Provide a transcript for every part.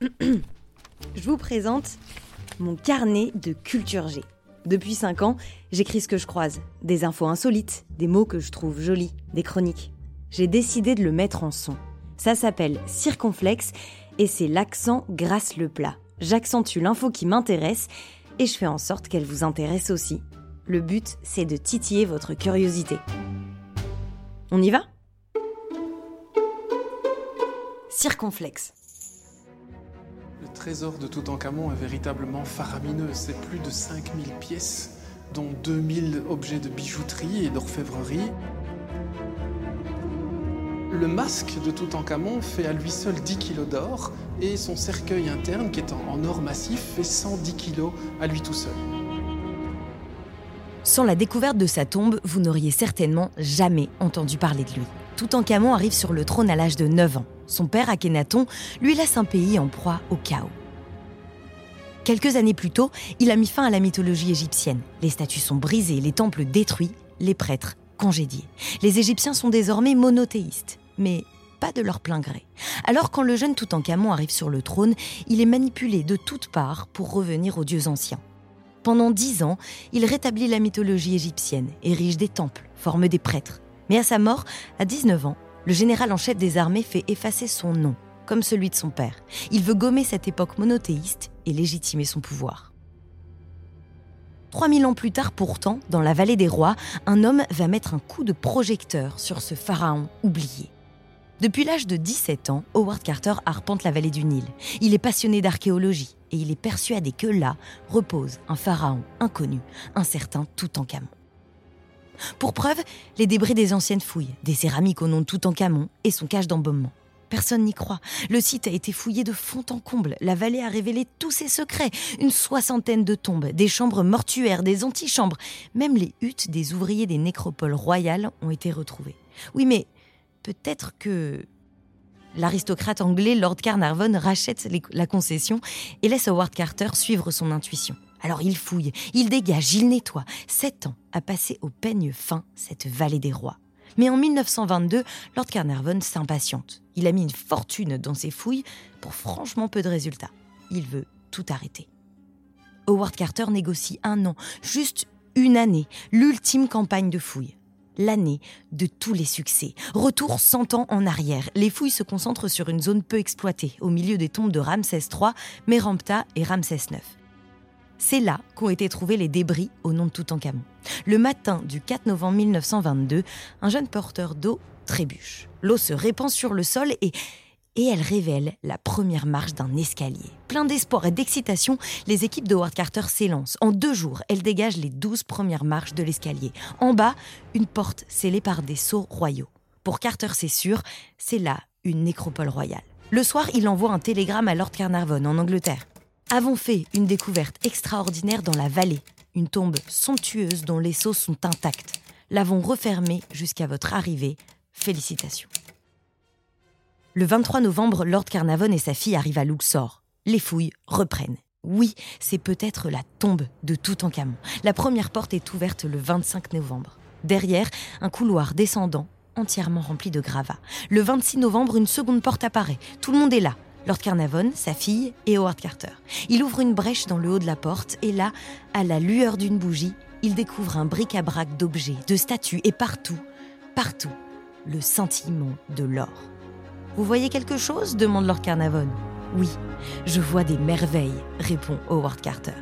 Je vous présente mon carnet de culture G. Depuis 5 ans, j'écris ce que je croise, des infos insolites, des mots que je trouve jolis, des chroniques. J'ai décidé de le mettre en son. Ça s'appelle Circonflexe et c'est l'accent grâce le plat. J'accentue l'info qui m'intéresse et je fais en sorte qu'elle vous intéresse aussi. Le but, c'est de titiller votre curiosité. On y va? Circonflexe. Trésor de Toutankhamon est véritablement faramineux. C'est plus de 5000 pièces, dont 2000 objets de bijouterie et d'orfèvrerie. Le masque de Toutankhamon fait à lui seul 10 kg d'or et son cercueil interne, qui est en or massif, fait 110 kg à lui tout seul. Sans la découverte de sa tombe, vous n'auriez certainement jamais entendu parler de lui. Toutankhamon arrive sur le trône à l'âge de 9 ans. Son père, Akhenaton, lui laisse un pays en proie au chaos. Quelques années plus tôt, il a mis fin à la mythologie égyptienne. Les statues sont brisées, les temples détruits, les prêtres congédiés. Les Égyptiens sont désormais monothéistes, mais pas de leur plein gré. Alors quand le jeune Toutankhamon arrive sur le trône, il est manipulé de toutes parts pour revenir aux dieux anciens. Pendant dix ans, il rétablit la mythologie égyptienne, érige des temples, forme des prêtres. Mais à sa mort, à 19 ans, le général en chef des armées fait effacer son nom, comme celui de son père. Il veut gommer cette époque monothéiste et légitimer son pouvoir. 3000 ans plus tard pourtant, dans la vallée des rois, un homme va mettre un coup de projecteur sur ce pharaon oublié. Depuis l'âge de 17 ans, Howard Carter arpente la vallée du Nil. Il est passionné d'archéologie et il est persuadé que là repose un pharaon inconnu, un certain Toutankhamon. Pour preuve, les débris des anciennes fouilles, des céramiques au nom de Toutankhamon et son cache d'embaumement. Personne n'y croit. Le site a été fouillé de fond en comble. La vallée a révélé tous ses secrets. Une soixantaine de tombes, des chambres mortuaires, des antichambres. Même les huttes des ouvriers des nécropoles royales ont été retrouvées. Oui, mais peut-être que l'aristocrate anglais Lord Carnarvon rachète la concession et laisse Howard Carter suivre son intuition. Alors il fouille, il dégage, il nettoie. Sept ans à passer au peigne fin cette vallée des rois. Mais en 1922, Lord Carnarvon s'impatiente. Il a mis une fortune dans ses fouilles pour franchement peu de résultats. Il veut tout arrêter. Howard Carter négocie un an, juste une année, l'ultime campagne de fouilles. L'année de tous les succès. Retour 100 ans en arrière. Les fouilles se concentrent sur une zone peu exploitée, au milieu des tombes de Ramsès III, Merampta et Ramsès IX. C'est là qu'ont été trouvés les débris au nom de Toutankhamon. Le matin du 4 novembre 1922, un jeune porteur d'eau trébuche. L'eau se répand sur le sol et, et elle révèle la première marche d'un escalier. Plein d'espoir et d'excitation, les équipes de Howard Carter s'élancent. En deux jours, elles dégagent les douze premières marches de l'escalier. En bas, une porte scellée par des sceaux royaux. Pour Carter, c'est sûr, c'est là une nécropole royale. Le soir, il envoie un télégramme à Lord Carnarvon en Angleterre avons fait une découverte extraordinaire dans la vallée, une tombe somptueuse dont les sceaux sont intacts. L'avons refermée jusqu'à votre arrivée. Félicitations. Le 23 novembre, Lord Carnarvon et sa fille arrivent à Luxor. Les fouilles reprennent. Oui, c'est peut-être la tombe de Toutankhamon. La première porte est ouverte le 25 novembre. Derrière, un couloir descendant entièrement rempli de gravats. Le 26 novembre, une seconde porte apparaît. Tout le monde est là. Lord Carnavon, sa fille et Howard Carter. Il ouvre une brèche dans le haut de la porte et là, à la lueur d'une bougie, il découvre un bric-à-brac d'objets, de statues et partout, partout, le sentiment de l'or. Vous voyez quelque chose? demande Lord Carnavon. Oui, je vois des merveilles, répond Howard Carter.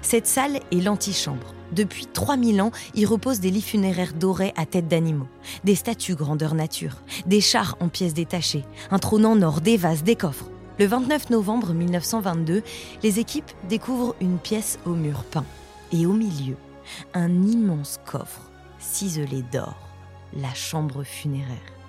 Cette salle est l'antichambre. Depuis 3000 ans, y reposent des lits funéraires dorés à tête d'animaux, des statues grandeur nature, des chars en pièces détachées, un trône en or, des vases, des coffres. Le 29 novembre 1922, les équipes découvrent une pièce au mur peint. Et au milieu, un immense coffre ciselé d'or, la chambre funéraire.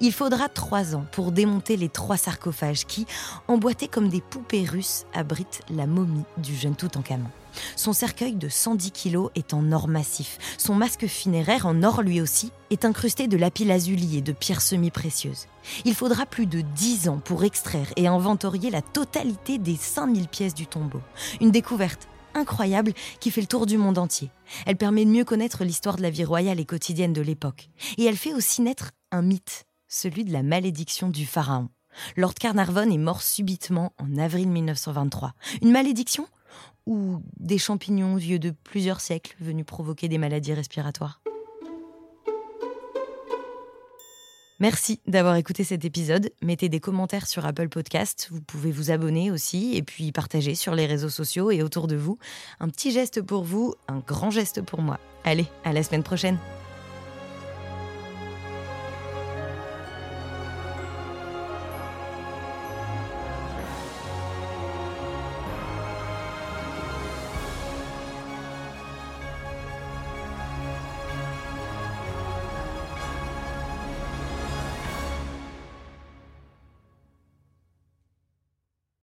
Il faudra trois ans pour démonter les trois sarcophages qui, emboîtés comme des poupées russes, abritent la momie du jeune Toutankhamon. Son cercueil de 110 kilos est en or massif. Son masque funéraire, en or lui aussi, est incrusté de lapis-lazuli et de pierres semi-précieuses. Il faudra plus de 10 ans pour extraire et inventorier la totalité des 5000 pièces du tombeau. Une découverte incroyable qui fait le tour du monde entier. Elle permet de mieux connaître l'histoire de la vie royale et quotidienne de l'époque. Et elle fait aussi naître un mythe, celui de la malédiction du pharaon. Lord Carnarvon est mort subitement en avril 1923. Une malédiction Ou des champignons vieux de plusieurs siècles venus provoquer des maladies respiratoires? Merci d'avoir écouté cet épisode. Mettez des commentaires sur Apple Podcast. Vous pouvez vous abonner aussi et puis partager sur les réseaux sociaux et autour de vous. Un petit geste pour vous, un grand geste pour moi. Allez, à la semaine prochaine.